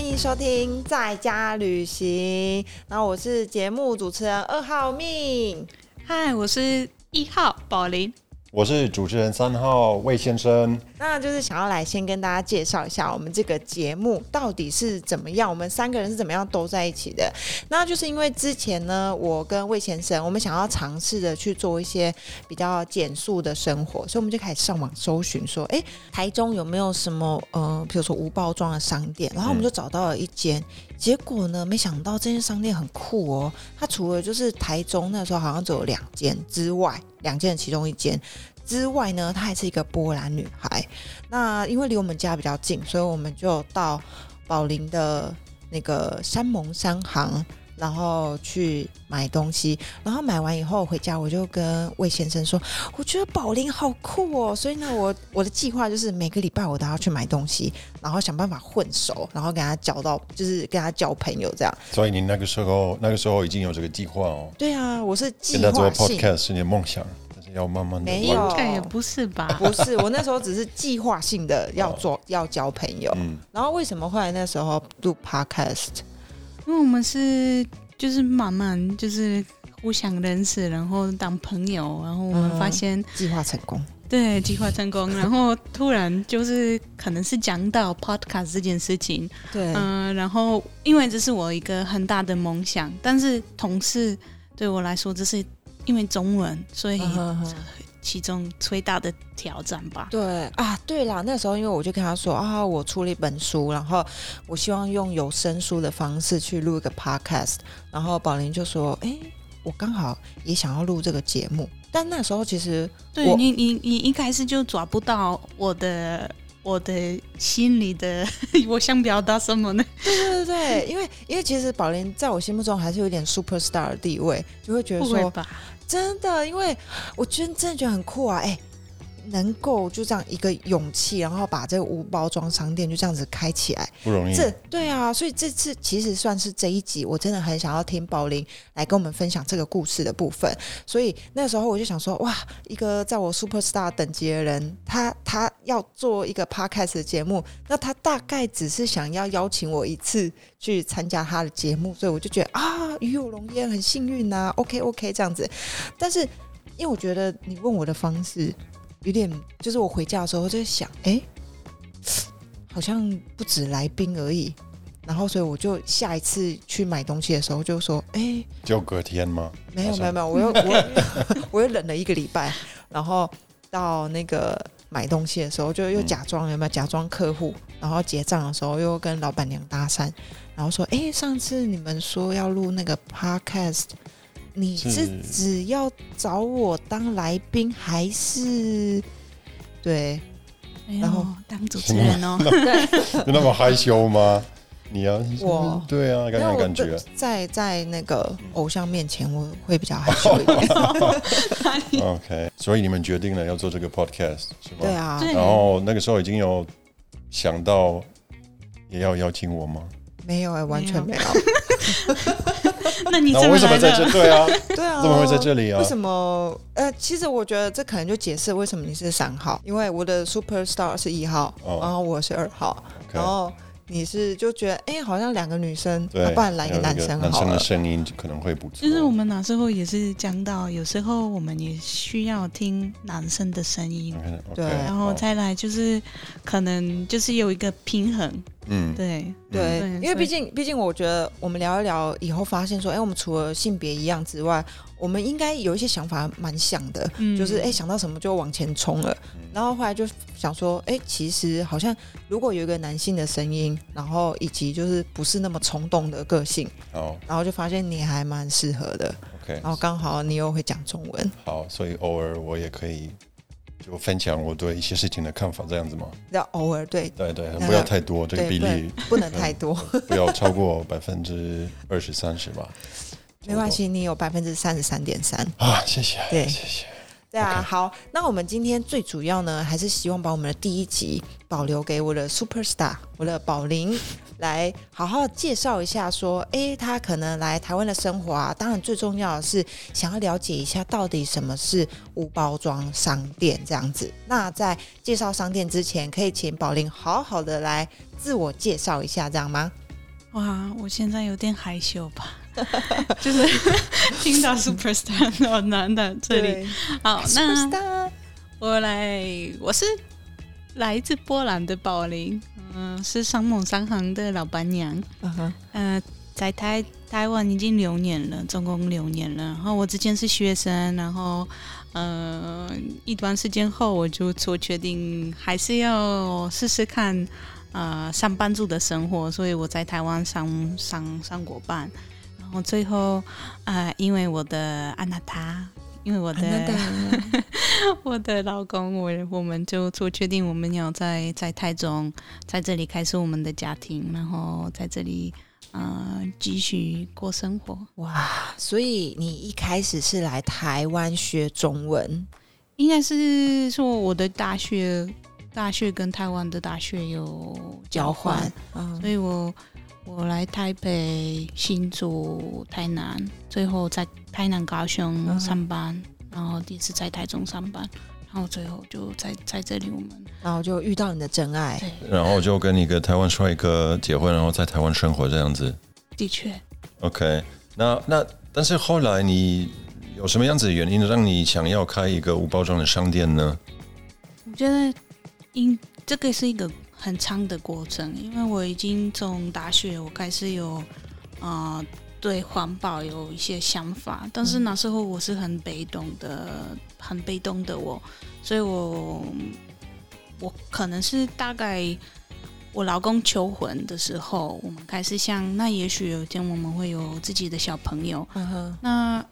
欢迎收听在家旅行。然后我是节目主持人二号命。嗨，我是一号宝林。我是主持人三号魏先生，那就是想要来先跟大家介绍一下我们这个节目到底是怎么样，我们三个人是怎么样都在一起的。那就是因为之前呢，我跟魏先生，我们想要尝试着去做一些比较简素的生活，所以我们就开始上网搜寻，说，哎，台中有没有什么呃，比如说无包装的商店？然后我们就找到了一间，结果呢，没想到这间商店很酷哦，它除了就是台中那时候好像只有两间之外。两件其中一间之外呢，她还是一个波兰女孩。那因为离我们家比较近，所以我们就到宝林的那个山盟商行，然后去买东西。然后买完以后回家，我就跟魏先生说：“我觉得宝林好酷哦！”所以呢，我我的计划就是每个礼拜我都要去买东西，然后想办法混熟，然后跟他交到，就是跟他交朋友这样。所以你那个时候那个时候已经有这个计划哦。对啊，我是计划性。做 podcast 是你的梦想，要慢慢的。没有，也不是吧？不是，我那时候只是计划性的要做，要交朋友。嗯。然后为什么后来那时候录 podcast？因为我们是就是慢慢就是互相认识，然后当朋友，然后我们发现计划成功。对，计划成功，然后突然就是可能是讲到 podcast 这件事情，对，嗯，然后因为这是我一个很大的梦想，但是同事对我来说，这是因为中文，所以其中最大的挑战吧。对啊，对啦，那时候因为我就跟他说啊，我出了一本书，然后我希望用有声书的方式去录一个 podcast，然后宝林就说，哎，我刚好也想要录这个节目。但那时候其实，对你，你，你一开始就抓不到我的，我的心里的，我想表达什么呢？对对对对，因为因为其实宝莲在我心目中还是有点 super star 的地位，就会觉得说，真的，因为我觉得真的觉得很酷啊，哎。能够就这样一个勇气，然后把这个无包装商店就这样子开起来，不容易。这对啊，所以这次其实算是这一集，我真的很想要听宝林来跟我们分享这个故事的部分。所以那时候我就想说，哇，一个在我 super star 等级的人，他他要做一个 podcast 的节目，那他大概只是想要邀请我一次去参加他的节目，所以我就觉得啊，与有荣焉，很幸运呐。OK OK 这样子，但是因为我觉得你问我的方式。有点，就是我回家的时候在想，哎，好像不止来宾而已。然后，所以我就下一次去买东西的时候就说，哎，就隔天吗？没有，没有，没有，我又我 我又忍了一个礼拜，然后到那个买东西的时候，就又假装有没有假装客户，然后结账的时候又跟老板娘搭讪，然后说，哎，上次你们说要录那个 podcast。你是只要找我当来宾，还是对？然后当主持人哦，对，有那么害羞吗？你啊，我对啊，感觉感觉在在那个偶像面前，我会比较害羞一点。OK，所以你们决定了要做这个 Podcast 是吧？对啊。然后那个时候已经有想到也要邀请我吗？没有哎，完全没有。那你为什么在这？对啊，对啊，怎么会在这里啊？为什么？呃，其实我觉得这可能就解释为什么你是三号，因为我的 super star 是一号，然后我是二号，然后。你是就觉得哎，好像两个女生，不然来一个男生好男生的声音可能会不错。就是我们那时候也是讲到，有时候我们也需要听男生的声音，对，然后再来就是可能就是有一个平衡，嗯，对对，因为毕竟毕竟我觉得我们聊一聊以后发现说，哎，我们除了性别一样之外。我们应该有一些想法蛮像的，就是哎想到什么就往前冲了，然后后来就想说，哎，其实好像如果有一个男性的声音，然后以及就是不是那么冲动的个性，哦，然后就发现你还蛮适合的，OK，然后刚好你又会讲中文，好，所以偶尔我也可以就分享我对一些事情的看法，这样子吗？要偶尔对，对对，不要太多，这个比例不能太多，不要超过百分之二十三十吧。没关系，你有百分之三十三点三啊！谢谢，对，谢谢，对啊。好，那我们今天最主要呢，还是希望把我们的第一集保留给我的 super star，我的宝林，来好好介绍一下，说，哎，他可能来台湾的生活啊。当然，最重要的是想要了解一下，到底什么是无包装商店这样子。那在介绍商店之前，可以请宝林好好的来自我介绍一下，这样吗？哇，我现在有点害羞吧，就是 听到 superstar 哦男的这里。好，那我来，我是来自波兰的宝林，嗯，是商梦商行的老板娘。嗯哼，呃，在台台湾已经六年了，总共六年了。然后我之前是学生，然后。呃，一段时间后，我就做决定，还是要试试看，呃，上班族的生活。所以我在台湾上上上过班，然后最后，呃，因为我的安娜塔，因为我的 我的老公，我我们就做决定，我们要在在台中，在这里开始我们的家庭，然后在这里。呃，继续过生活哇！所以你一开始是来台湾学中文，应该是说我的大学，大学跟台湾的大学有交换，所以我我来台北、新竹、台南，最后在台南、高雄上班，然后第一次在台中上班。然后最后就在在这里，我们然后就遇到你的真爱，然后就跟一个台湾帅哥结婚，然后在台湾生活这样子。的确。OK，那那但是后来你有什么样子的原因让你想要开一个无包装的商店呢？我觉得因这个是一个很长的过程，因为我已经从大学我开始有啊。对环保有一些想法，但是那时候我是很被动的，很被动的我，所以我我可能是大概我老公求婚的时候，我们开始想，那也许有一天我们会有自己的小朋友，那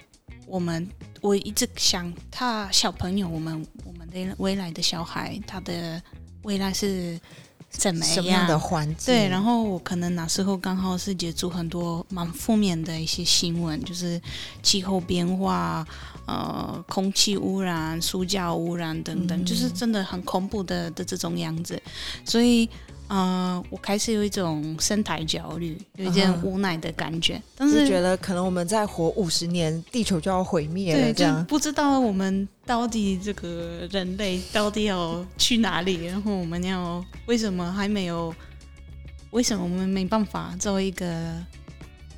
我们我一直想他小朋友，我们我们的未来的小孩，他的未来是。怎么样的环境？对，然后我可能那时候刚好是接触很多蛮负面的一些新闻，就是气候变化、呃，空气污染、塑胶污染等等，就是真的很恐怖的的这种样子，所以。嗯，我开始有一种生态焦虑，有一点无奈的感觉，但是觉得可能我们再活五十年，地球就要毁灭了，这样不知道我们到底这个人类到底要去哪里，然后我们要为什么还没有？为什么我们没办法做一个？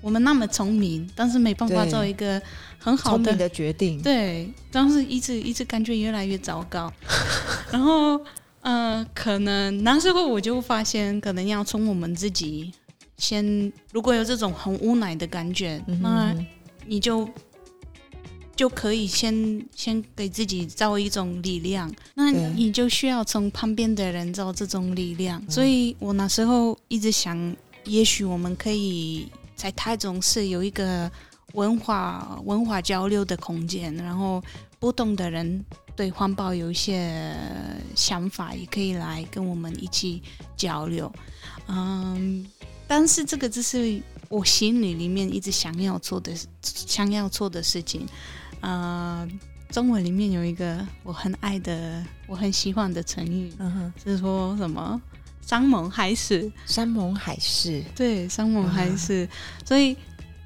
我们那么聪明，但是没办法做一个很好的的决定，对，但是一直一直感觉越来越糟糕，然后。嗯，可能那时候我就发现，可能要从我们自己先，如果有这种很无奈的感觉，那你就就可以先先给自己造一种力量，那你就需要从旁边的人造这种力量。所以我那时候一直想，也许我们可以在台中市有一个文化文化交流的空间，然后不同的人。对环保有一些想法，也可以来跟我们一起交流。嗯，但是这个只是我心里里面一直想要做的、想要做的事情。啊，中文里面有一个我很爱的、我很喜欢的成语，是说什么“山盟海誓”？山盟海誓，对，山盟海誓。所以。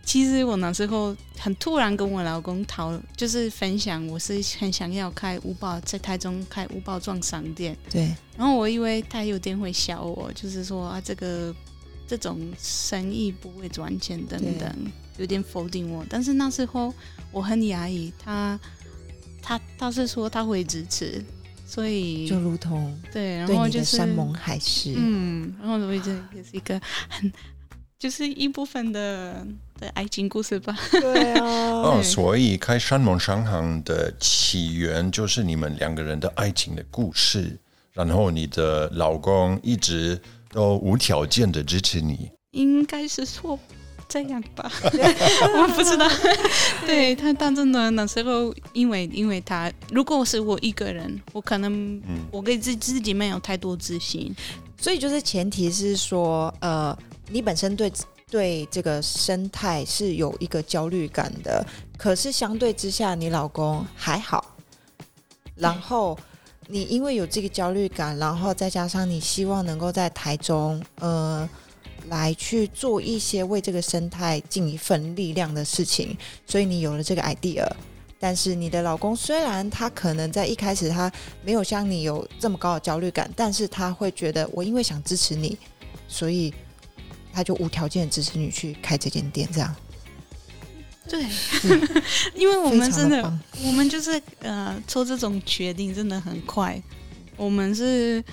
其实我那时候很突然跟我老公讨，就是分享，我是很想要开五宝在台中开五宝撞商店。对。然后我以为他有点会笑我，就是说啊，这个这种生意不会赚钱等等，有点否定我。但是那时候我很压抑，他他倒是说他会支持，所以就如同对，然后就是山盟海誓。嗯，然后我觉得也是一个很。就是一部分的的爱情故事吧。对啊。哦，所以开山盟商行的起源就是你们两个人的爱情的故事，然后你的老公一直都无条件的支持你。应该是说这样吧，我不知道。对他，但真的那时候，因为因为他，如果是我一个人，我可能我给自自己没有太多自信，所以就是前提是说，呃。你本身对对这个生态是有一个焦虑感的，可是相对之下，你老公还好。然后你因为有这个焦虑感，然后再加上你希望能够在台中，呃，来去做一些为这个生态尽一份力量的事情，所以你有了这个 idea。但是你的老公虽然他可能在一开始他没有像你有这么高的焦虑感，但是他会觉得我因为想支持你，所以。他就无条件支持你去开这间店，这样。对，因为我们真的，我们就是呃做这种决定真的很快。我们是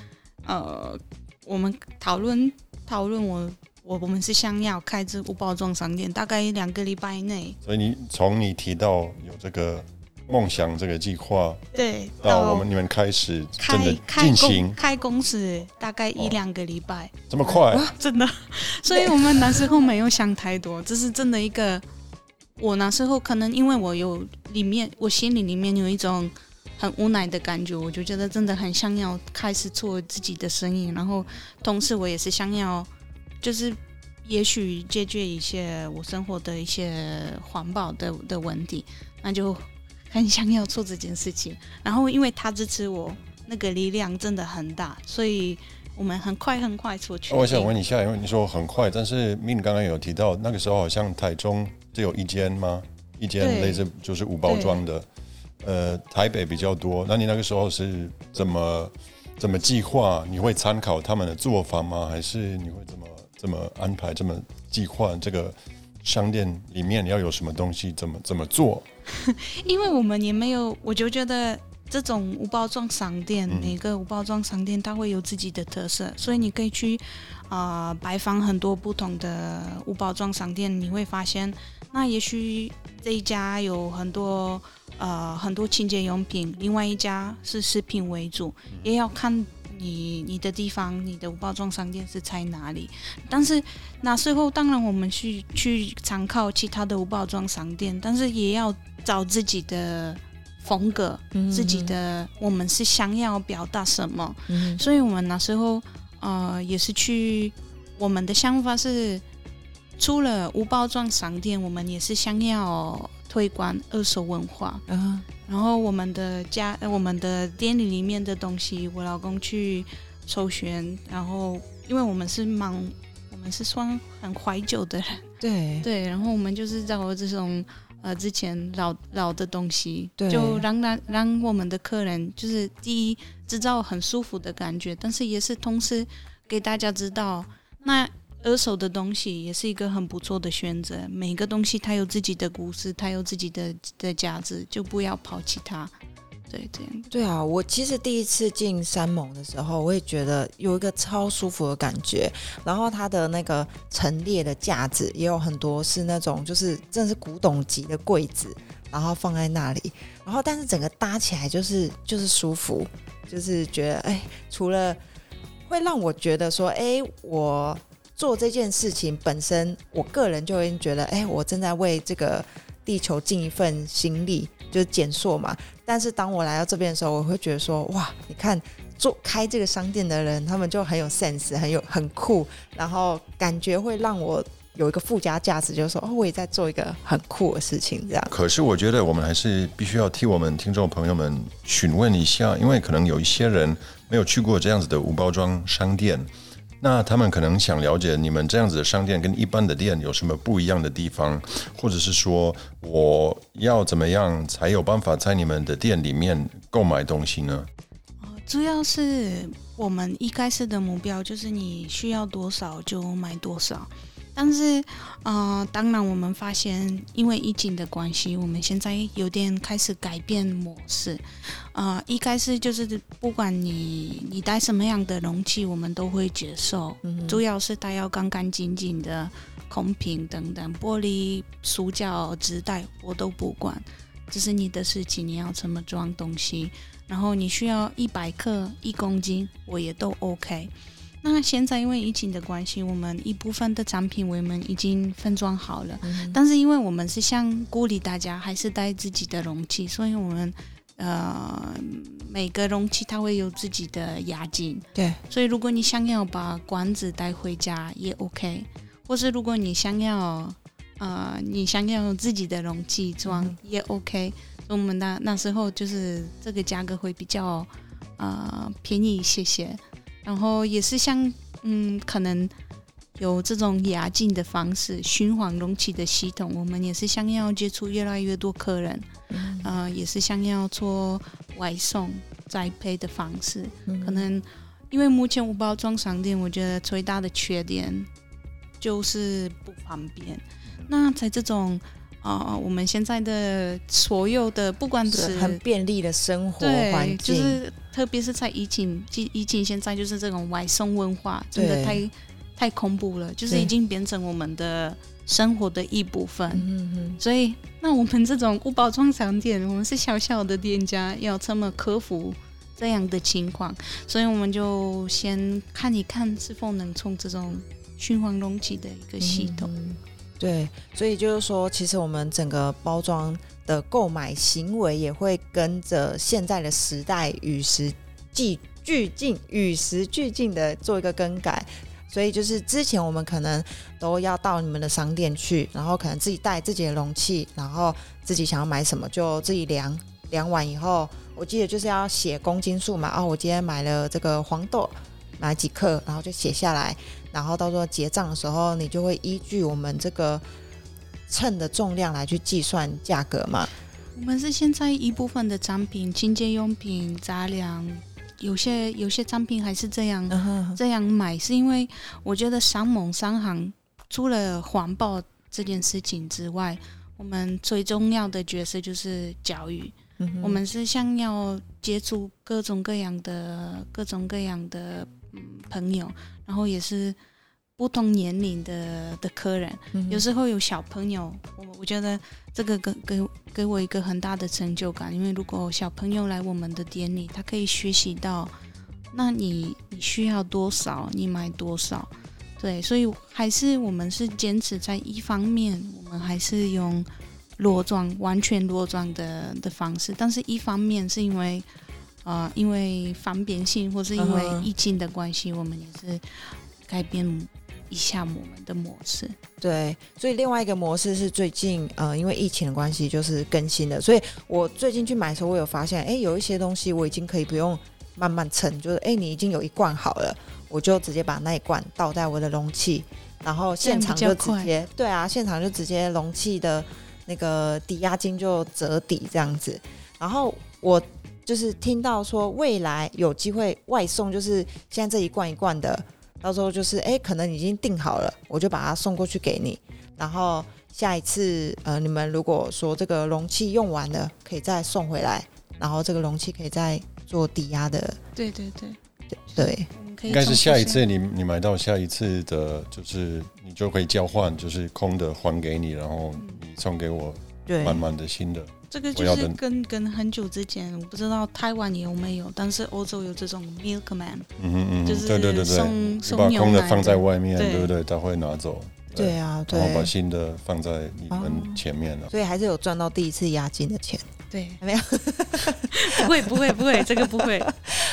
呃，我们讨论讨论我我我们是想要开这无包装商店，大概两个礼拜内，所以你从你提到有这个梦想这个计划，对，到我们你们开始真的开进行？公开公司大概一两个礼拜。这么快，真的，所以我们那时候没有想太多，这是真的一个，我那时候可能因为我有里面，我心里里面有一种很无奈的感觉，我就觉得真的很想要开始做自己的生意，然后同时我也是想要，就是也许解决一些我生活的一些环保的的问题，那就很想要做这件事情，然后因为他支持我，那个力量真的很大，所以。我们很快很快出去。我想问一下，因为你说很快，但是 Min 刚刚有提到，那个时候好像台中只有一间吗？一间类似就是无包装的，呃，台北比较多。那你那个时候是怎么怎么计划？你会参考他们的做法吗？还是你会怎么怎么安排？这么计划这个商店里面要有什么东西？怎么怎么做？因为我们也没有，我就觉得这种无包装商店，嗯每个无包装商店它会有自己的特色，所以你可以去啊、呃拜访很多不同的无包装商店，你会发现，那也许这一家有很多呃很多清洁用品，另外一家是食品为主，也要看。你你的地方，你的无包装商店是在哪里？但是那时候当然我们去去参考其他的无包装商店，但是也要找自己的风格，嗯自己的我们是想要表达什么，嗯。所以我们那时候呃也是去，我们的想法是，除了无包装商店，我们也是想要推广二手文化，嗯然后我们的家呃我们的店里里面的东西，我老公去抽选，然后因为我们是忙，我们是算很怀旧的人。对。对，然后我们就是找这种呃之前老老的东西，对就让让让我们的客人就是第一制造很舒服的感觉，但是也是同时给大家知道，那二手的东西也是一个很不错的选择。每个东西它有自己的故事，它有自己的的价值，就不要抛弃它。对，这样对啊，我其实第一次进山盟的时候，我也觉得有一个超舒服的感觉。然后它的那个陈列的架子也有很多是那种就是真的是古董级的柜子，然后放在那里。然后但是整个搭起来就是就是舒服，就是觉得哎，除了会让我觉得说，哎，我做这件事情本身，我个人就会觉得，哎，我正在为这个地球尽一份心力，就是减塑嘛。但是当我来到这边的时候，我会觉得说，哇，你看做开这个商店的人，他们就很有 sense，很有很酷，然后感觉会让我有一个附加价值，就是说，哦，我也在做一个很酷的事情，这样。可是我觉得我们还是必须要替我们听众朋友们询问一下，因为可能有一些人没有去过这样子的无包装商店，那他们可能想了解你们这样子的商店跟一般的店有什么不一样的地方，或者是说我要怎么样才有办法在你们的店里面购买东西呢？主要是我们一开始的目标就是你需要多少就买多少，但是呃，当然我们发现因为疫情的关系，我们现在有点开始改变模式。呃，一开始就是不管你你带什么样的容器，我们都会接受，嗯主要是它要干干净净的空瓶等等，玻璃、塑胶、纸袋我都不管，这是你的事情，你要怎么装东西。然后你需要一百克、一公斤，我也都 OK。那现在因为疫情的关系，我们一部分的产品我们已经分装好了，但是因为我们是想鼓励大家还是带自己的容器，所以我们呃每个容器它会有自己的押金，对，所以如果你想要把管子带回家也 OK，或是如果你想要呃你想要用自己的容器装也 OK。我们那那时候就是这个价格会比较呃便宜一些些，然后也是像嗯可能有这种押金的方式，循环容器的系统，我们也是想要接触越来越多客人，呃也是想要做外送栽培的方式，可能因为目前无包装商店，我觉得最大的缺点就是不方便。那在这种啊、我们现在的所有的不管是很便利的生活，环境，就是特别是在疫情，疫疫情现在就是这种外送文化，真的太太恐怖了，就是已经变成我们的生活的一部分。嗯嗯所以，那我们这种无包装商店，我们是小小的店家，要怎么克服这样的情况？所以我们就先看一看是否能从这种循环容器的一个系统。嗯对，所以就是说，其实我们整个包装的购买行为也会跟着现在的时代与时俱俱进、与时俱进的做一个更改。所以就是之前我们可能都要到你们的商店去，然后可能自己带自己的容器，然后自己想要买什么就自己量，量完以后，我记得就是要写公斤数嘛。哦，我今天买了这个黄豆，买几克，然后就写下来。然后到时候结账的时候，你就会依据我们这个称的重量来去计算价格嘛。我们是现在一部分的产品，清洁用品、杂粮，有些有些产品还是这样、这样买，是因为我觉得商盟商行除了环保这件事情之外，我们最重要的角色就是教育。我们是想要接触各种各样的各种各样的嗯朋友，然后也是不同年龄的的客人。嗯有时候有小朋友，我我觉得这个给给给我一个很大的成就感，因为如果小朋友来我们的店里，他可以学习到，那你你需要多少，你买多少，对，所以还是我们是坚持在一方面，我们还是用裸装完全裸装的的方式，但是一方面是因为。呃，因为方便性，或是因为疫情的关系我们也是改变一下我们的模式。对，所以另外一个模式是最近呃，因为疫情的关系，就是更新的。所以我最近去买的时候，我有发现，哎，有一些东西我已经可以不用慢慢称，就是哎，你已经有一罐好了，我就直接把那一罐倒在我的容器，然后现场就直接对啊，现场就直接容器的那个抵押金就折抵这样子。然后我就是听到说未来有机会外送，就是现在这一罐一罐的。到时候就是哎，可能已经订好了，我就把它送过去给你。然后下一次呃，你们如果说这个容器用完了，可以再送回来，然后这个容器可以再做抵押的，对对对，对，应该是下一次你你买到下一次的，就是你就可以交换，就是空的还给你，然后你送给我对，满满的新的。这个就是跟跟很久之前，我不知道台湾有没有，但是欧洲有这种 milkman，嗯哼嗯哼，就是对对对对，送送牛奶把空的放在外面，对对不对？他会拿走，对啊，然后把，新的放在你哦们前面了。所以还是有赚到第一次押金的钱。对，没有不会不会不会，这个不会。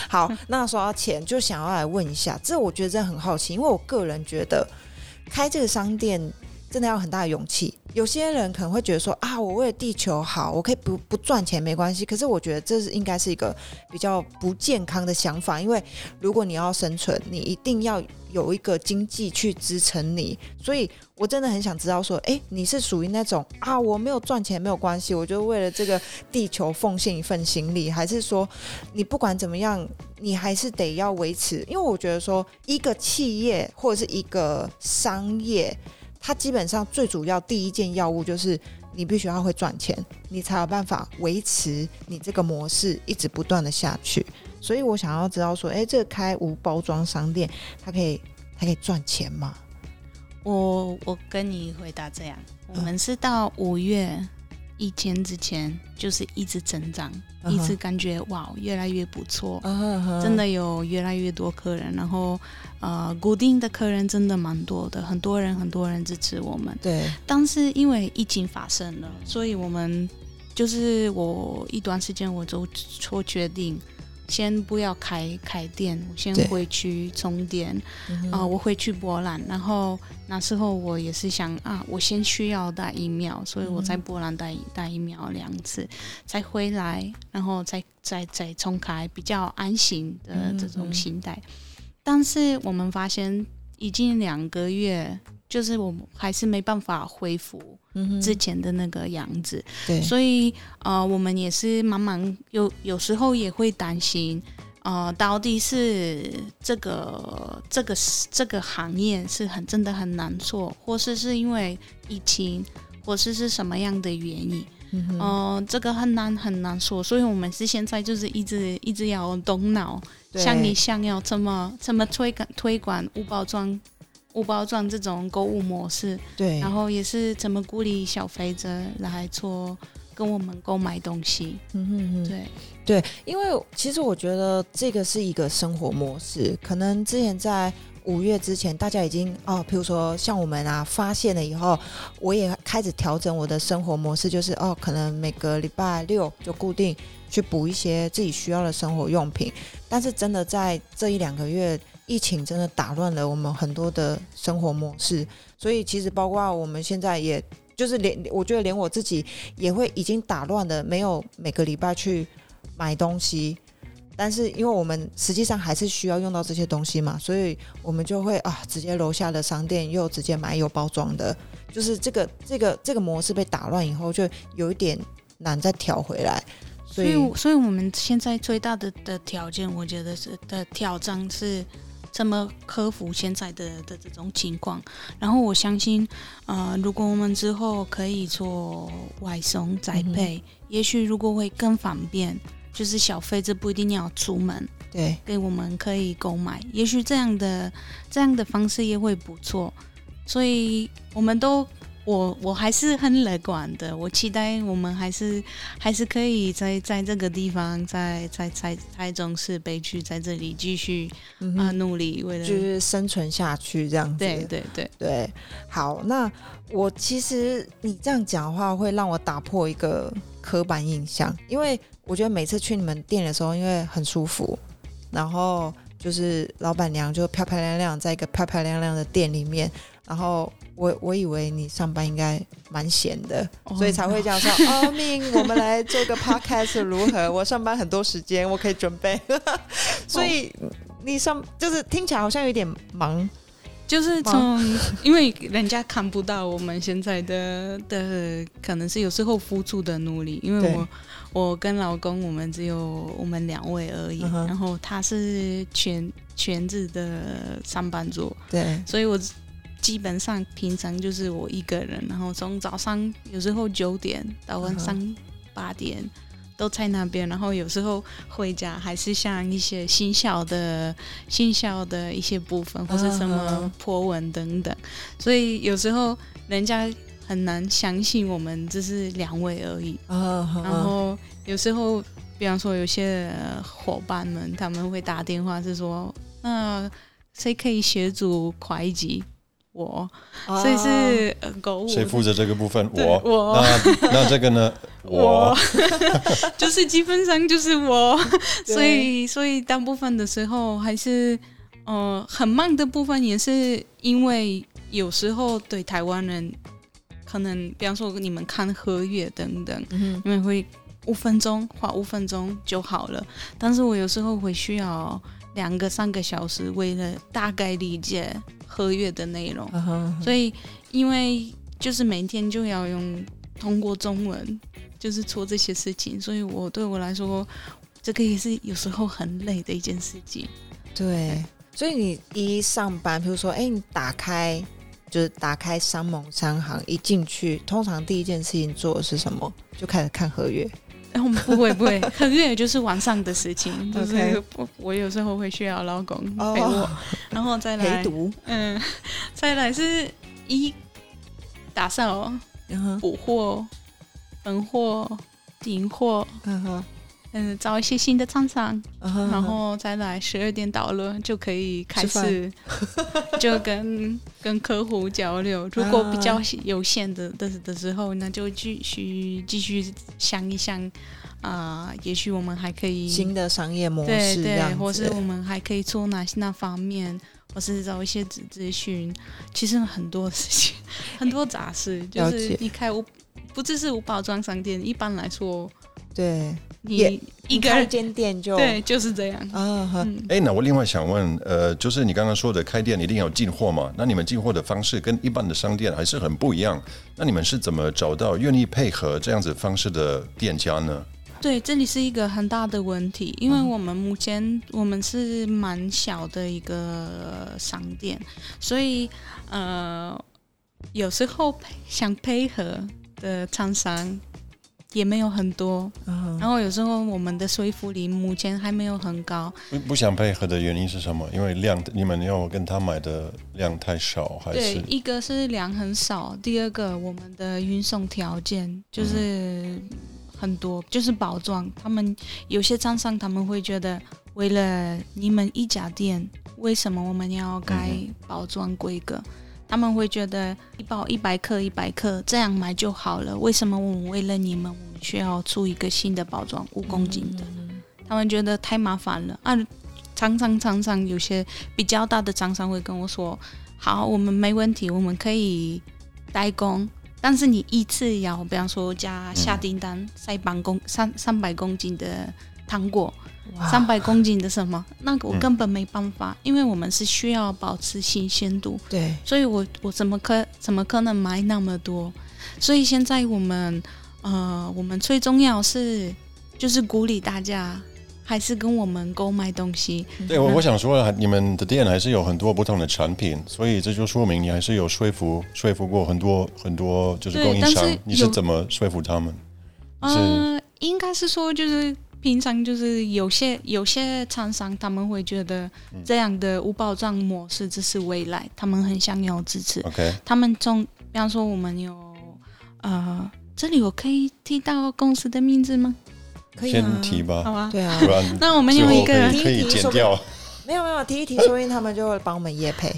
好，那说到钱，就想要来问一下，这我觉得真的很好奇，因为我个人觉得开这个商店真的要很大的勇气。有些人可能会觉得说啊，我为了地球好，我可以不不赚钱没关系。可是我觉得这是应该是一个比较不健康的想法，因为如果你要生存，你一定要有一个经济去支撑你。所以我真的很想知道说，诶，你是属于那种啊，我没有赚钱没有关系，我就为了这个地球奉献一份心力，还是说你不管怎么样，你还是得要维持？因为我觉得说，一个企业或者是一个商业。它基本上最主要第一件要务就是你必须要会赚钱，你才有办法维持你这个模式一直不断的下去。所以我想要知道说，诶，这个开无包装商店，它可以它可以赚钱吗？我我跟你回答这样，我们是到五月疫情之前，就是一直增长，一直感觉哇越来越不错，啊真的有越来越多客人，然后呃固定的客人真的蛮多的，很多人很多人支持我们。对，但是因为疫情发生了，所以我们就是我一段时间我就做决定，先不要开开店，我先回去充电。嗯啊、我回去波兰，然后那时候我也是想啊，我先需要打疫苗，所以我在波兰打打疫苗两次，再回来，然后再再再重开，比较安心的这种心态。但是我们发现已经两个月，就是我们还是没办法恢复嗯之前的那个样子，对，所以呃，我们也是慢慢有有时候也会担心，呃，到底是这个这个这个行业是很真的很难做，或是是因为疫情，或是是什么样的原因？嗯、呃，这个很难很难说，所以我们是现在就是一直一直要动脑，对。想你想要怎么怎么推广推广无包装无包装这种购物模式，对，然后也是怎么鼓励消费者来做跟我们购买东西，嗯哼哼。对。对，因为其实我觉得这个是一个生活模式，可能之前在五月之前，大家已经哦，譬如说像我们啊，发现了以后，我也开始调整我的生活模式，就是哦，可能每个礼拜六就固定去补一些自己需要的生活用品。但是真的在这一两个月，疫情真的打乱了我们很多的生活模式，所以其实包括我们现在也。就是连我觉得连我自己也会已经打乱了，没有每个礼拜去买东西，但是因为我们实际上还是需要用到这些东西嘛，所以我们就会啊，直接楼下的商店又直接买有包装的，就是这个这个这个模式被打乱以后，就有一点难再调回来。所以，所以我们现在最大的的条件，我觉得是的挑战是怎么克服现在的的这种情况。然后我相信，呃，如果我们之后可以做外送宅配，也许如果会更方便，就是小费这不一定要出门，对给我们可以购买，也许这样的这样的方式也会不错。所以我们都我我还是很乐观的，我期待我们还是还是可以在在这个地方，在在在台中市悲剧在这里继续啊、努力，为了就是生存下去这样子。对对对，对，好，那我其实你这样讲的话，会让我打破一个刻板印象，因为我觉得每次去你们店的时候，因为很舒服，然后就是老板娘就漂漂亮亮在一个漂漂亮亮的店里面，然后我我以为你上班应该蛮闲的，哦所以才会这样说。哦，命，我们来做个 podcast 如何？我上班很多时间，我可以准备，所以你上就是听起来好像有点忙。就是从，因为人家看不到我们现在的的，可能是有时候付出的努力。因为我我跟老公我们只有我们两位而已，然后他是全全职的上班族，对，所以我基本上平常就是我一个人，然后从早上有时候九点到晚上八点。都在那边，然后有时候回家还是像一些新校的、新校的一些部分，或是什嗯么哼破文等等，所以有时候人家很难相信我们只是两位而已。啊，然后有时候，比方说有些呃伙伴们他们会打电话是说，那谁可以协助会计？我，啊所以是呃购物谁负责这个部分？我。我那那这个呢？我。就是基本上就是我，所以所以大部分的时候还是呃很慢的部分，也是因为有时候对台湾人可能，比方说你们看合约等等，嗯你们会五分钟花五分钟就好了，但是我有时候会需要两个三个小时，为了大概理解合约的内容。所以因为就是每天就要用通过中文，就是做这些事情，所以我对我来说，这个也是有时候很累的一件事情。对，所以你一上班，比如说，哎、你打开就是打开商盟商行，一进去，通常第一件事情做的是什么？就开始看合约。然后不会不会，很远就是晚上的事情，就是我我有时候会需要老公哦陪我，然后再来陪读，嗯，再来是一打扫、嗯哼，补货、囤货、订货，嗯哼，嗯，找一些新的厂商，然后再来十二点到了就可以开始，就跟跟客户交流。如果比较有限的的的时候，那就继续继续想一想，啊、也许我们还可以新的商业模对对式这样，子，或是我们还可以做哪些那方面，或是找一些咨咨询。其实很多事情，很多杂事，就是解。你开无不只是无包装商店，一般来说，对，也你一个人你开一间店就对就是这样。啊哎，那我另外想问，呃，就是你刚刚说的开店一定要进货嘛？那你们进货的方式跟一般的商店还是很不一样。那你们是怎么找到愿意配合这样子方式的店家呢？对，这里是一个很大的问题，因为我们目前我们是蛮小的一个商店，所以呃，有时候想配合的厂商也没有很多，嗯，然后有时候我们的说服力目前还没有很高，不不想配合的原因是什么？因为量你们要跟他买的量太少，还是，对一个是量很少，第二个我们的运送条件就是很多，就是包装。他们有些厂商他们会觉得，为了你们一家店，为什么我们要改包装规格？他们会觉得一包一百克一百克这样买就好了，为什么我们为了你们，我们需要出一个新的包装五公斤的？他们觉得太麻烦了啊！常常常常有些比较大的厂商会跟我说：“好，我们没问题，我们可以代工，但是你一次要，比方说加下订单三百公三三百公斤的糖果，哇三百公斤的什么，那个我嗯根本没办法，因为我们是需要保持新鲜度，对，所以我我怎么可怎么可能买那么多？所以现在我们呃，我们最重要是就是鼓励大家还是跟我们购买东西，对我我想说，你们的店还是有很多不同的产品，所以这就说明你还是有说服说服过很多很多就是供应商是，你是怎么说服他们？是。呃，应该是说就是。平常就是有些有些厂商他们会觉得这样的无保障模式这是未来，他们很想要支持。OK，他们从比方说我们有呃，这里我可以提到公司的名字吗？可以啊先提吧，好啊，对啊不，然那我们有一个可以可以剪掉。没有没有，提一提，说不定他们就会帮我们夜配，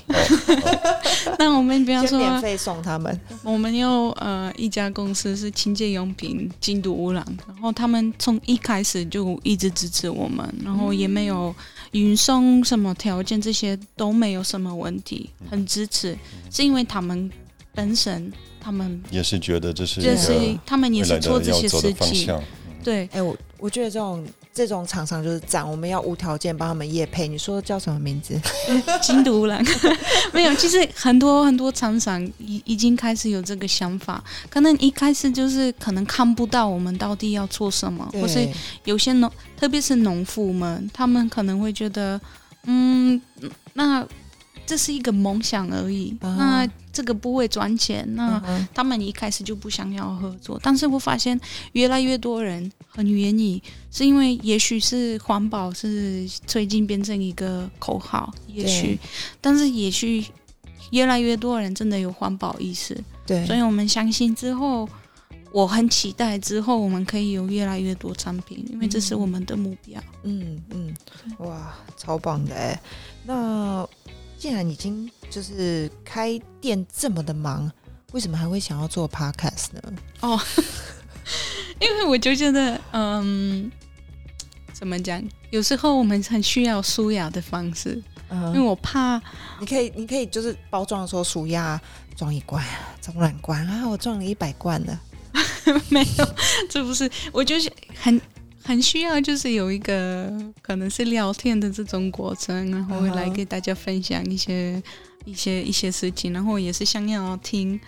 那我们比方说免说，费送他们。我们有呃一家公司是清洁用品京都污染，然后他们从一开始就一直支持我们，然后也没有运送什么条件，这些都没有什么问题，很支持，是因为他们本身他们也是觉得这是一个就是他们也是做这些事情，对，哎、我我觉得这种这种厂商就是这样，我们要无条件帮他们夜配。你说叫什么名字？京都污染 没有，其实很多很多厂商已已经开始有这个想法，可能一开始就是可能看不到我们到底要做什么，或是，有些农，特别是农妇们，他们可能会觉得，嗯，那这是一个梦想而已，嗯那这个不会赚钱，那他们一开始就不想要合作。但是我发现越来越多人很愿意，是因为也许是环保是最近变成一个口号，也许，但是也许越来越多人真的有环保意识，对所以我们相信之后。我很期待之后我们可以有越来越多产品，因为这是我们的目标。嗯嗯，哇，超棒的哎！那既然已经就是开店这么的忙，为什么还会想要做 podcast 呢？哦 因为我就觉得，嗯，怎么讲？有时候我们很需要舒压的方式，因为嗯，我怕，你可以你可以就是包装的时候数压装一罐，装两罐啊，我装了一百罐了。没有，这不是，我就是很很需要，就是有一个可能是聊天的这种过程，然后来给大家分享一些一些一些事情，然后也是想要听。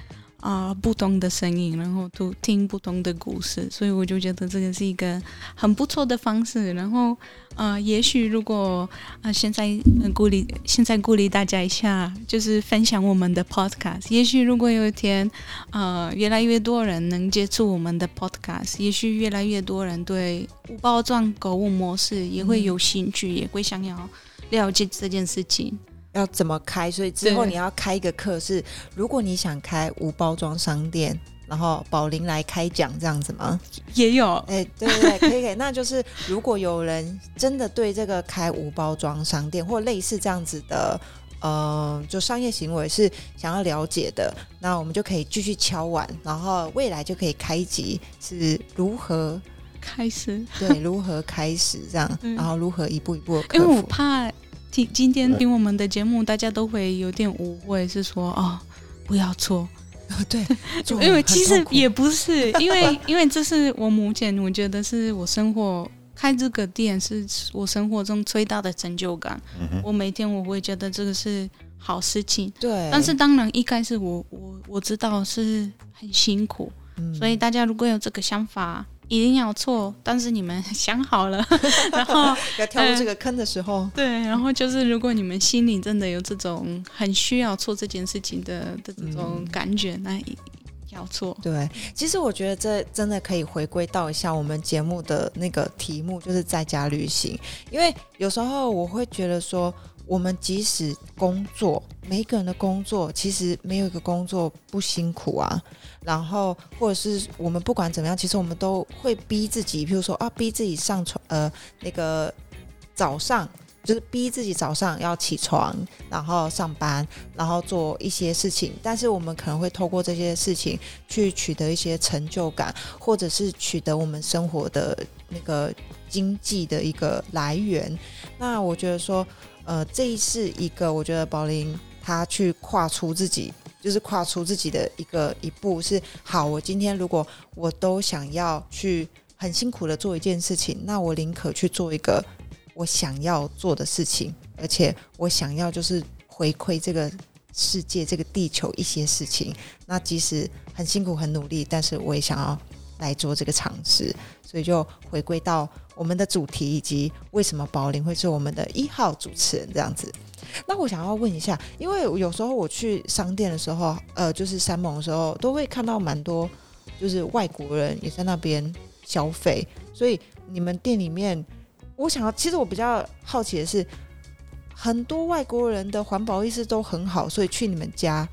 啊、不同的声音，然后都听不同的故事，所以我就觉得这个是一个很不错的方式。然后，呃，也许如果啊、现在、呃、鼓励，现在鼓励大家一下，就是分享我们的 podcast。也许如果有一天，呃，越来越多人能接触我们的 podcast，也许越来越多人对无包装购物模式也会有兴趣，也会想要了解这件事情。要怎么开？所以之后你要开一个课是，如果你想开无包装商店，然后宝林来开讲这样子吗？也有，哎、对对对，可以可以。那就是如果有人真的对这个开无包装商店或类似这样子的。呃，就商业行为是想要了解的，那我们就可以继续敲完，然后未来就可以开集是如何开始，对如何开始这样，嗯然后如何一步一步的克因为我。怕听今天听我们的节目，大家都会有点误会，是说哦，不要做，对，因为其实也不是，因为因为这是我目前我觉得是我生活开这个店是我生活中最大的成就感。嗯，我每天我会觉得这个是好事情，对，但是当然一开始我我我知道是很辛苦，嗯所以大家如果有这个想法，一定要错，但是你们想好了，然后 要跳入这个坑的时候，对，然后就是如果你们心里真的有这种很需要做这件事情的的这种感觉，那要做。对，其实我觉得这真的可以回归到一下我们节目的那个题目，就是在家旅行。因为有时候我会觉得说，我们即使工作，每一个人的工作其实没有一个工作不辛苦啊。然后或者是我们不管怎么样，其实我们都会逼自己，譬如说啊，逼自己上床，呃，那个早上。就是逼自己早上要起床，然后上班，然后做一些事情。但是我们可能会透过这些事情去取得一些成就感，或者是取得我们生活的那个经济的一个来源。那我觉得说，呃，这是一个我觉得宝林他去跨出自己，就是跨出自己的一个一步是好。我今天如果我都想要去很辛苦的做一件事情，那我宁可去做一个。我想要做的事情，而且我想要就是回馈这个世界、这个地球一些事情。那即使很辛苦、很努力，但是我也想要来做这个尝试。所以就回归到我们的主题，以及为什么宝林会是我们的一号主持人这样子。那我想要问一下，因为有时候我去商店的时候，呃，就是山盟的时候，都会看到蛮多就是外国人也在那边消费，所以你们店里面。我想要，其实我比较好奇的是，很多外国人的环保意识都很好，所以去你们家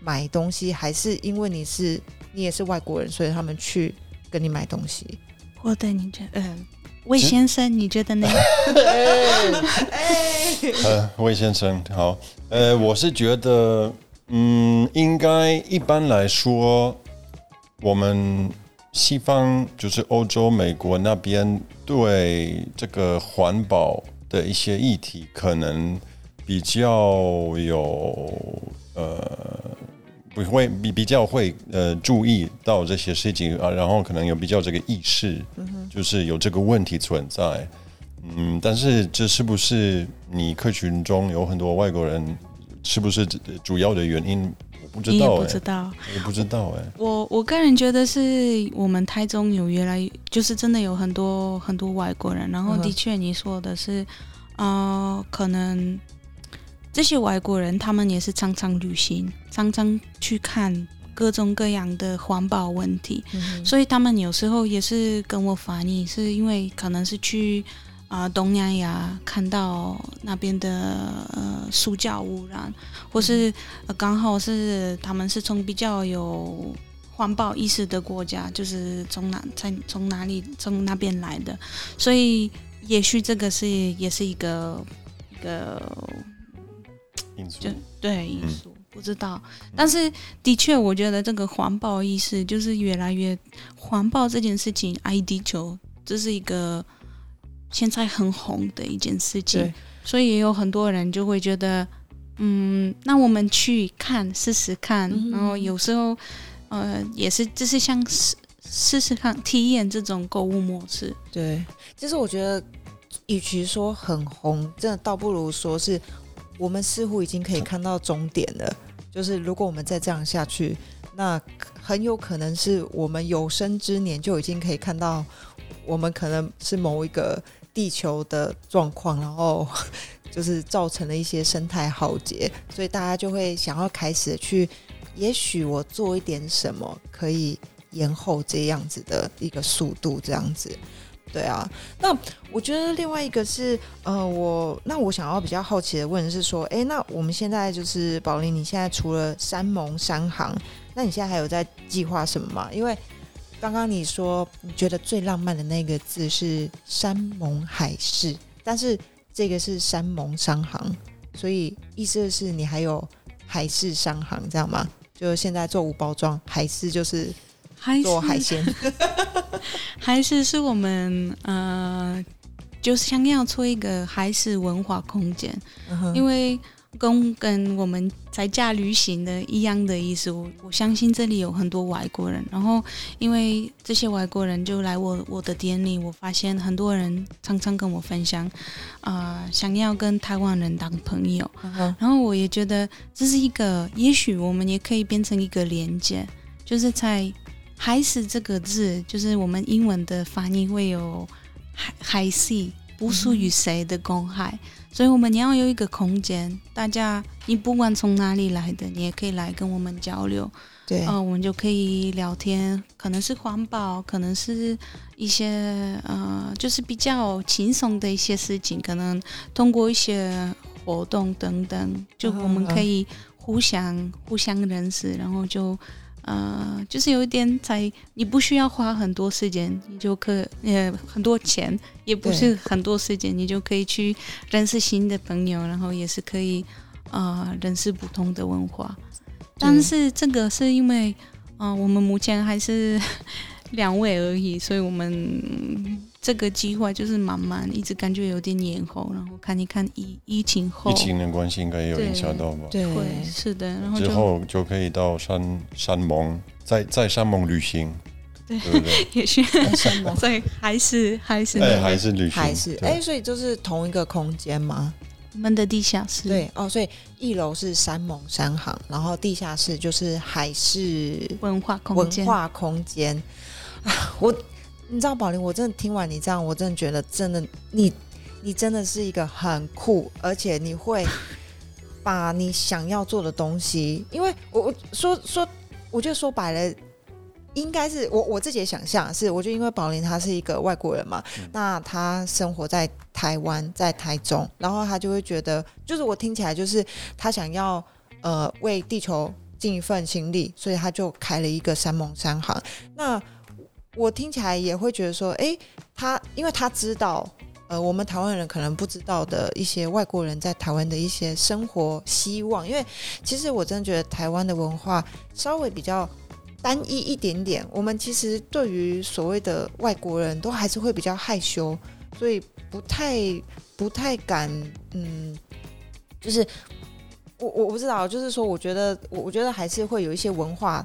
买东西，还是因为你是你也是外国人，所以他们去跟你买东西。我对你这嗯，呃，魏先生，你觉得呢？呃，魏先生好，呃，我是觉得，嗯，应该一般来说，我们。西方就是欧洲、美国那边对这个环保的一些议题，可能比较有呃，不会比比较会呃注意到这些事情啊，然后可能有比较这个意识，就是有这个问题存在。嗯，但是这是不是你客群中有很多外国人？是不是主要的原因？我不知道，不知道，我不知道哎。我我个人觉得是我们台中有越来，就是真的有很多很多外国人。然后的确你说的是，呃，可能这些外国人他们也是常常旅行，常常去看各种各样的环保问题，所以他们有时候也是跟我反映，是因为可能是去。啊，东南亚看到那边的呃塑胶污染，或是刚好是他们是从比较有环保意识的国家，就是从哪在从哪里从那边来的，所以也许这个是也是一个一个因素，对因素不知道，但是的确我觉得这个环保意识就是越来越环保这件事情爱地球，这是一个。现在很红的一件事情，所以也有很多人就会觉得，嗯，那我们去看试试看，然后有时候，呃，也是就是像试试试看体验这种购物模式。对，其实我觉得，与其说很红，真的倒不如说是我们似乎已经可以看到终点了。就是如果我们再这样下去，那很有可能是我们有生之年就已经可以看到。我们可能是某一个地球的状况，然后 就是造成了一些生态浩劫，所以大家就会想要开始去，也许我做一点什么可以延后这样子的一个速度，这样子，对啊。那我觉得另外一个是，呃，我那我想要比较好奇的问是说，哎，那我们现在就是宝林，你现在除了山盟山行，那你现在还有在计划什么吗？因为刚刚你说你觉得最浪漫的那个字是山盟海誓，但是这个是山盟商行，所以意思是你还有海誓商行这样吗？就现在做无包装，海誓就是做海鲜，还是是我们呃，就是想要做一个海事文化空间，因为。跟跟我们在家旅行的一样的意思，我我相信这里有很多外国人，然后因为这些外国人就来我我的店里，我发现很多人常常跟我分享，啊，想要跟台湾人当朋友，然后我也觉得这是一个，也许我们也可以变成一个连接，就是在还是这个字，就是我们英文的翻译会有海海系，不属于谁的公海，所以我们要有一个空间，大家你不管从哪里来的，你也可以来跟我们交流。对，呃，我们就可以聊天，可能是环保，可能是一些呃，就是比较轻松的一些事情，可能通过一些活动等等，就我们可以互相互相认识，然后就呃，就是有一点在，你不需要花很多时间，你就可呃很多钱，也不是很多时间，你就可以去认识新的朋友，然后也是可以呃认识不同的文化。但是这个是因为，啊，我们目前还是 两位而已，所以我们这个计划就是慢慢，一直感觉有点延后，然后看一看疫疫情后，疫情的关系应该也有影响到吧？对，是的，然后之后就可以到山山盟，在在山盟旅行，对。对不对？也许。山盟。所以还是还是。哎，还是旅行，还是。对。哎，所以就是同一个空间吗？我们的地下室，对哦，所以一楼是山盟山行，然后地下室就是海事文化空间，文化空间。啊。我你知道宝林，我真的听完你这样，我真的觉得真的你你真的是一个很酷，而且你会把你想要做的东西，因为我我说说，我觉得说白了。应该是我我自己的想象是，我觉得因为宝林他是一个外国人嘛，那他生活在台湾，在台中，然后他就会觉得，就是我听起来就是他想要呃为地球尽一份心力，所以他就开了一个山盟山行。那我听起来也会觉得说，诶，他因为他知道，呃，我们台湾人可能不知道的一些外国人在台湾的一些生活希望，因为其实我真的觉得台湾的文化稍微比较。单一一点点，我们其实对于所谓的外国人都还是会比较害羞，所以不太不太敢，嗯，就是我我不知道，就是说，我觉得我我觉得还是会有一些文化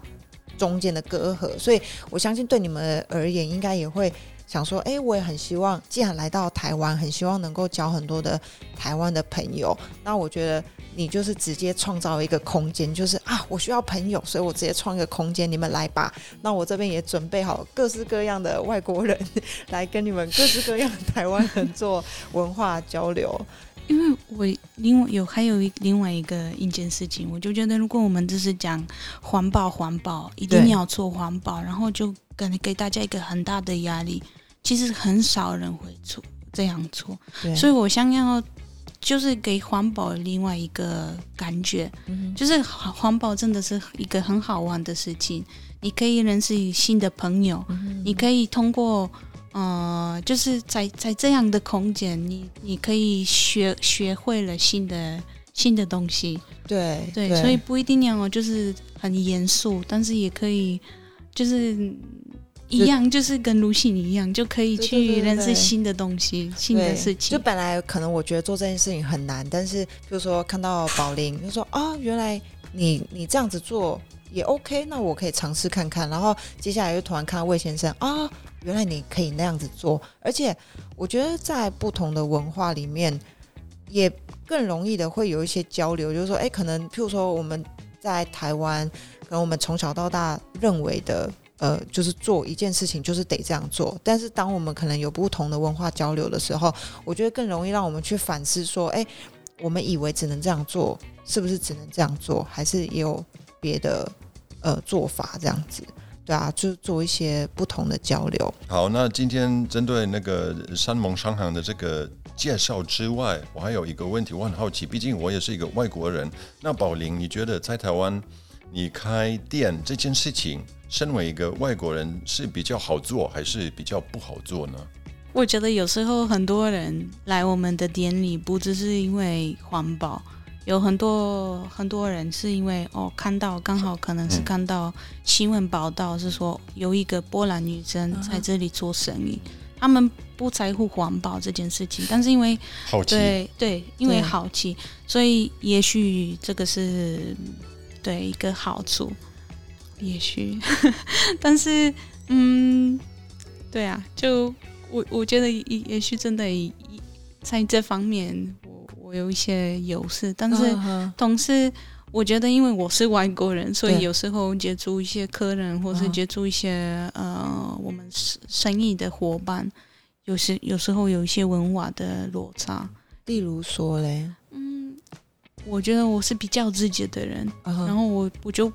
中间的隔阂，所以我相信对你们而言，应该也会想说，哎，我也很希望，既然来到台湾，很希望能够交很多的台湾的朋友，那我觉得。你就是直接创造一个空间，就是啊，我需要朋友，所以我直接创一个空间，你们来吧。那我这边也准备好各式各样的外国人来跟你们各式各样台湾人做文化交流。因为我另外有还有一另外一个一件事情，我就觉得如果我们只是讲环保，环保一定要做环保，然后就给给大家一个很大的压力，其实很少人会做这样做。所以我想要。就是给环保另外一个感觉，就是环保真的是一个很好玩的事情。你可以认识新的朋友，你可以通过呃，就是在在这样的空间，你你可以学学会了新的新的东西。对对，所以不一定要就是很严肃，但是也可以就是。一样就是跟卢信一样，就可以去认识新的东西、新的事情。就本来可能我觉得做这件事情很难，但是比如说看到宝玲，就说啊，原来你你这样子做也 OK，那我可以尝试看看。然后接下来又突然看到魏先生啊，原来你可以那样子做，而且我觉得在不同的文化里面也更容易的会有一些交流，就是说，哎，可能譬如说我们在台湾，可能我们从小到大认为的。呃，就是做一件事情，就是得这样做。但是，当我们可能有不同的文化交流的时候，我觉得更容易让我们去反思：说，哎，我们以为只能这样做，是不是只能这样做？还是也有别的呃做法？这样子，对啊，就做一些不同的交流。好，那今天针对那个山盟商行的这个介绍之外，我还有一个问题，我很好奇，毕竟我也是一个外国人。那宝玲，你觉得在台湾你开店这件事情？身为一个外国人，是比较好做还是比较不好做呢？我觉得有时候很多人来我们的店里，不只是因为环保，有很多很多人是因为哦，看到刚好可能是看到新闻报道，是说有一个波兰女生在这里做生意，他们不在乎环保这件事情，但是因为好奇，对对，因为好奇，所以也许这个是对一个好处。也许，但是，嗯，对啊，就我我觉得也也许真的在这方面，有一些优势，但是同时，我觉得因为我是外国人，所以有时候接触一些客人，或是嗯接触一些、呃我们生生意的伙伴，有时有时候有一些文化的落差。例如说嘞，嗯，我觉得我是比较自己的人，嗯然后我我就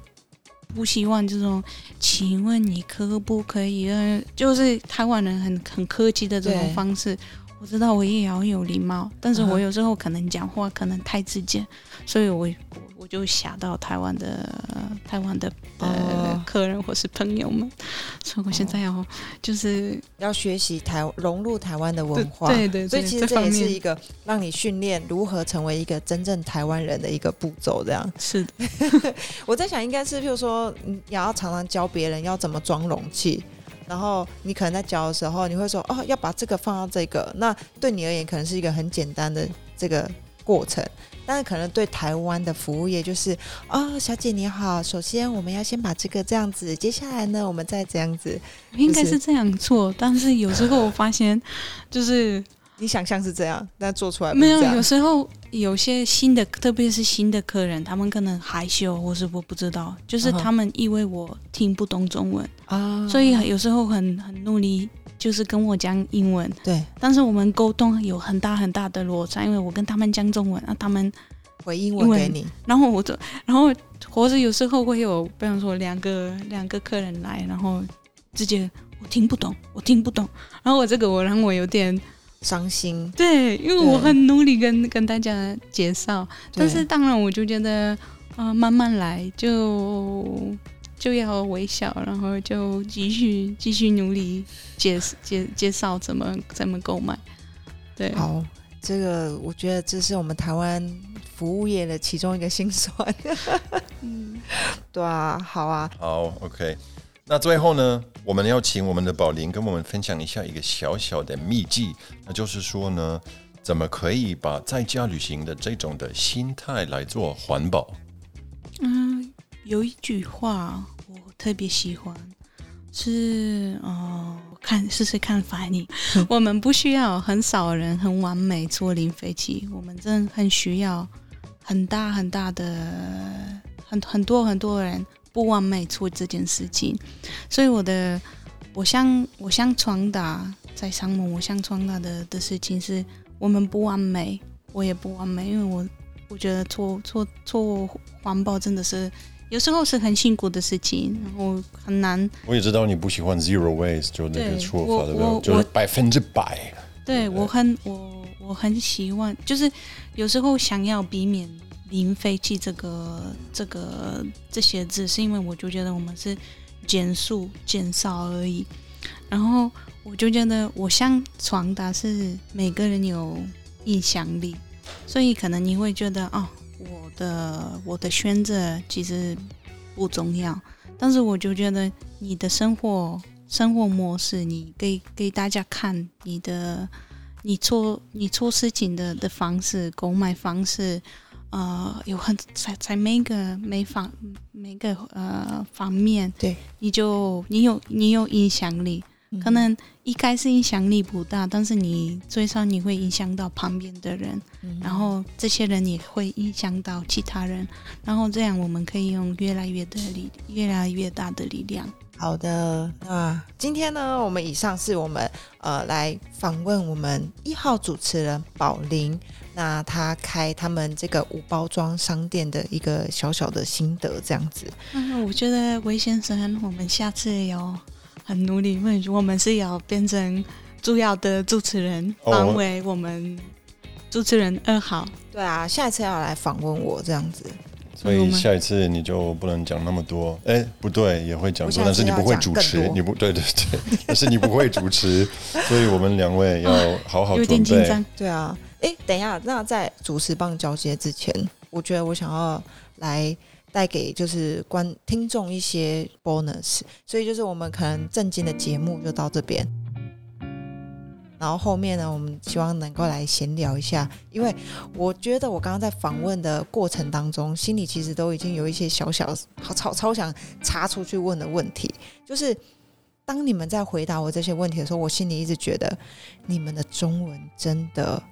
不希望这种，请问你可不可以？呃，就是台湾人很很客气的这种方式。我知道我也要有礼貌，但是我有时候可能讲话可能太直接，所以我我我就吓到台湾的台湾的客人或是朋友们，所以我现在要就是要学习台融入台湾的文化，对对对，所以其实这也是一个让你训练如何成为一个真正台湾人的一个步骤。这样，是的，我在想，应该是譬如说，你也要常常教别人要怎么装容器。然后你可能在教的时候，你会说哦，要把这个放到这个。那对你而言，可能是一个很简单的这个过程，但是可能对台湾的服务业就是哦，小姐你好，首先我们要先把这个这样子，接下来呢，我们再这样子。应该是这样做，但是有时候我发现就是。你想象是这样，但做出来没有，有时候有些新的，特别是新的客人，他们可能害羞，或是我不知道，就是他们以为我听不懂中文，啊。所以有时候很很努力，就是跟我讲英文，对。但是我们沟通有很大很大的落差，因为我跟他们讲中文，啊，他们，回英文给你，然后我就，然后或者有时候会有，比方说两个两个客人来，然后直接我听不懂，我听不懂，然后我这个我让我有点。伤心。对，因为我很努力跟跟大家介绍，但是当然我就觉得，啊、慢慢来，就就要微笑，然后就继续继续努力介介介绍怎么怎么购买。对，好，这个我觉得这是我们台湾服务业的其中一个心酸。嗯，对啊，好啊，好，OK。那最后呢，我们要请我们的宝林跟我们分享一下一个小小的秘籍，那就是说呢，怎么可以把在家旅行的这种的心态来做环保？嗯，有一句话我特别喜欢，是哦，我看试试看反应。我们不需要很少人很完美做零飞机，我们真的很需要很大很大的很很多很多人不完美做这件事情。所以我的我想我想传达在上面，我想传达的的事情是我们不完美，我也不完美，因为我我觉得做做做环保真的是有时候是很辛苦的事情，然后很难。我也知道你不喜欢 zero waste，就那个对说法，对不对？我就是百分之百。对我很我我很喜欢，就是有时候想要避免零废弃这个这个这些字，是因为我就觉得我们是减速减少而已。然后我就觉得我想传达是每个人有影响力，所以可能你会觉得哦，我的我的选择其实不重要，但是我就觉得你的生活生活模式，你给给大家看你的你做你做事情的的方式，购买方式，呃，有很在在每个每方每个呃方面，对，你就你有你有影响力，嗯。可能一开始影响力不大，但是你最少你会影响到旁边的人，嗯。然后这些人也会影响到其他人，然后这样我们可以用越来越的力，越来越大的力量。好的，那今天呢，我们以上是我们呃来访问我们一号主持人宝林，那他开他们这个无包装商店的一个小小的心得，这样子。嗯，我觉得魏先生，我们下次要很努力，因为我们是要变成主要的主持人，哦当为我们主持人二号。对啊，下一次要来访问我这样子。所以下一次你就不能讲那么多，哎，不对，也会讲多，但是你不会主持你不对对对，但是你不会主持，所以我们两位要好好有准备。点紧张。对啊，哎，等一下，那在主持棒交接之前，我觉得我想要来带给就是观听众一些 bonus，所以就是我们可能正经的节目就到这边。然后后面呢，我们希望能够来闲聊一下，因为我觉得我刚刚在访问的过程当中，心里其实都已经有一些小小好超超想查出去问的问题，就是当你们在回答我这些问题的时候，我心里一直觉得你们的中文真的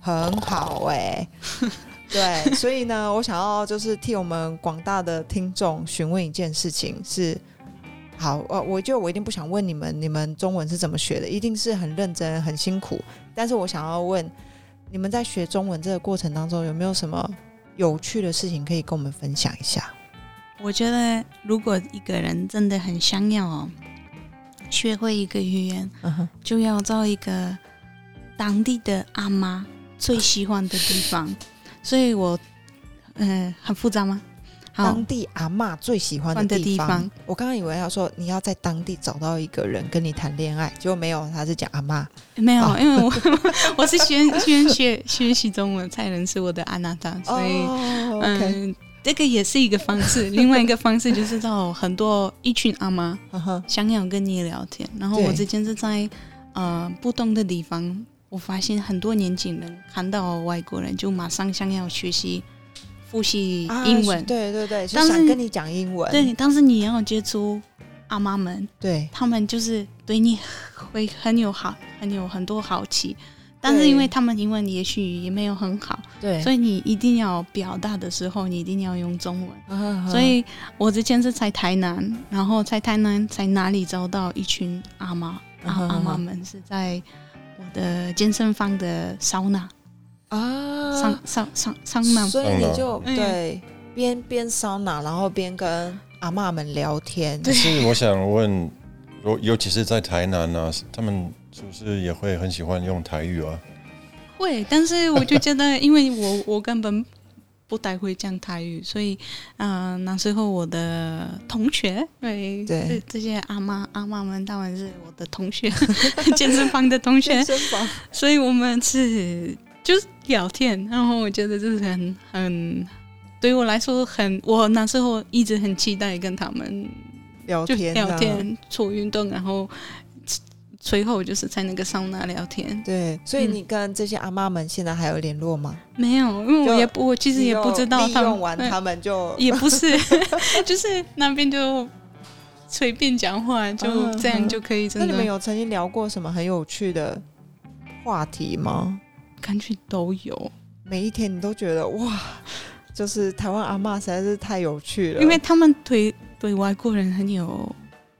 很好哎、对，所以呢，我想要就是替我们广大的听众询问一件事情是。好，呃，我就我一定不想问你们，你们中文是怎么学的？一定是很认真、很辛苦。但是我想要问，你们在学中文这个过程当中，有没有什么有趣的事情可以跟我们分享一下？我觉得如果一个人真的很想要哦，学会一个语言，就要找一个当地的阿妈最喜欢的地方。所以我，呃，很复杂吗？地阿妈最喜欢的地方。地方。我刚刚以为要说你要在当地找到一个人跟你谈恋爱，结果没有，他是讲阿妈。没有，哦。因为我我是先先学学习中文才认识我的安娜达，所以、嗯，这个也是一个方式。另外一个方式就是到很多一群阿妈想要跟你聊天，然后我之前是在呃不同的地方，我发现很多年轻人看到外国人就马上想要学习复习啊英文，对对对，就但是想跟你讲英文。对，当时你要接触阿妈们，对。他们就是对你会很有好，很有很多好奇。但是因为他们英文也许也没有很好，对，所以你一定要表达的时候，你一定要用中文。所以我之前是在台南，然后在台南在哪里找到一群阿妈阿嗯哼阿妈们是在我的健身房的桑拿啊。桑，桑桑桑拿，所以你就嗯。对边边桑拿，然后边跟阿妈们聊天。但是我想问，尤尤其是在台南呢、他们是不是也会很喜欢用台语啊？会，但是我就觉得，因为我我根本不太会讲台语，所以嗯、呃那时候我的同学，对对。这这些阿妈阿妈们，他们是我的同学，健身房的同学。健，身房。所以我们是就是聊天，然后我觉得就是很很对我来说很，我那时候一直很期待跟他们聊天，聊。天、做运动，然后随后就是在那个桑拿聊天。对，所以嗯你跟这些阿妈们现在还有联络吗？没有，因为我也不，我其实也不知道利他们嗯用完他们就也不是，就是那边就随便讲话，就嗯这样就可以，真那你们有曾经聊过什么很有趣的话题吗？感觉都有，每一天你都觉得哇，就是台湾阿妈实在是太有趣了，因为他们对对外国人很有，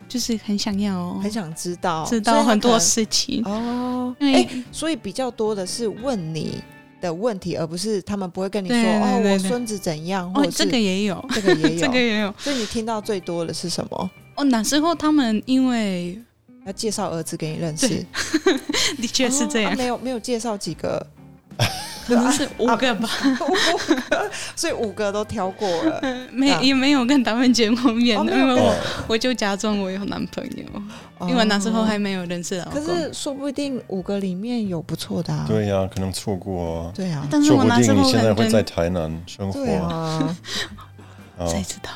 就是很想要很想知道，知道很多事情，哦。哎、为所以比较多的是问你的问题，而不是他们不会跟你说哦，我孙子怎样，或哦这个也有，这个也有。这个也有。所以你听到最多的是什么？哦，那时候他们因为要介绍儿子给你认识，的确是这样哦啊，没有没有介绍几个，可能是五个吧，所以五个都挑过了。没啊。也没有跟他们见过面，因为我哦，我就假装我有男朋友，因为那时候还没有认识老公。可是说不定五个里面有不错的啊。对呀、可能错过。啊。对啊，但是说不我那时候定你现在会在台南生活。对啊，哦。谁知道？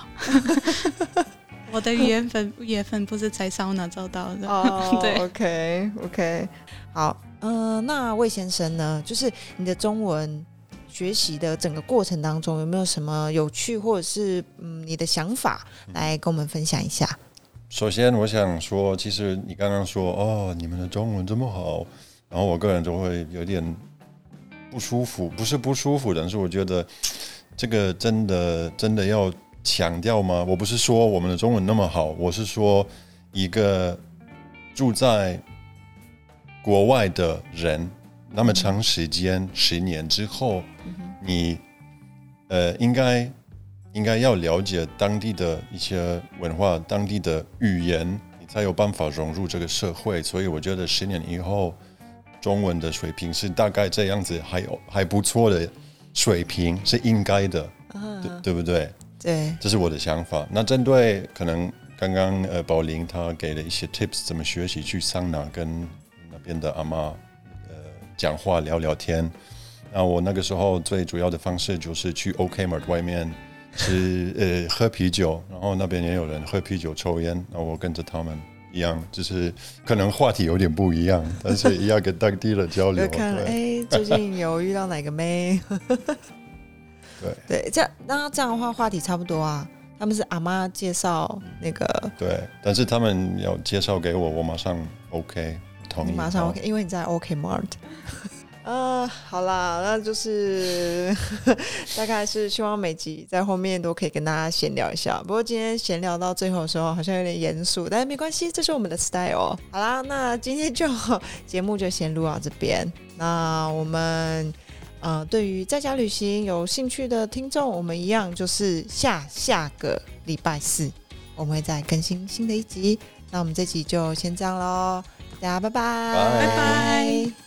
我的缘分缘分不是在桑拿找到的。哦，对，OK OK，好，嗯、那魏先生呢？就是你的中文学习的整个过程当中，有没有什么有趣或者是嗯你的想法来跟我们分享一下？首先，我想说，其实你刚刚说哦，你们的中文这么好，然后我个人就会有点不舒服，不是不舒服，但是我觉得这个真的真的要强调吗？我不是说我们的中文那么好，我是说一个住在国外的人，那么长时间，十年之后，你呃应该应该要了解当地的一些文化、当地的语言，你才有办法融入这个社会。所以我觉得十年以后，中文的水平是大概这样子，还有还不错的水平是应该的，对对不对？对，这是我的想法。那针对可能刚刚呃宝林他给了一些 tips，怎么学习去桑拿跟那边的阿妈呃讲话聊聊天。那我那个时候最主要的方式就是去 OK Mart 外面吃呃喝啤酒，然后那边也有人喝啤酒抽烟，那我跟着他们一样，就是可能话题有点不一样，但是也要跟当地的交流。就看哎、对最近有遇到哪个妹？对对，这样那这样的话话题差不多啊。他们是阿妈介绍那个，对，但是他们要介绍给我，我马上 OK 同意。你马上 OK，因为你在 OK Mart。呃，好啦，那就是 大概是希望每集在后面都可以跟大家闲聊一下。不过今天闲聊到最后的时候好像有点严肃，但是没关系，这是我们的 style。好啦，那今天就 节目就先录到这边。那我们呃，对于在家旅行有兴趣的听众，我们一样就是下下个礼拜四我们会再更新新的一集。那我们这集就先这样喽，大家拜拜，拜拜拜。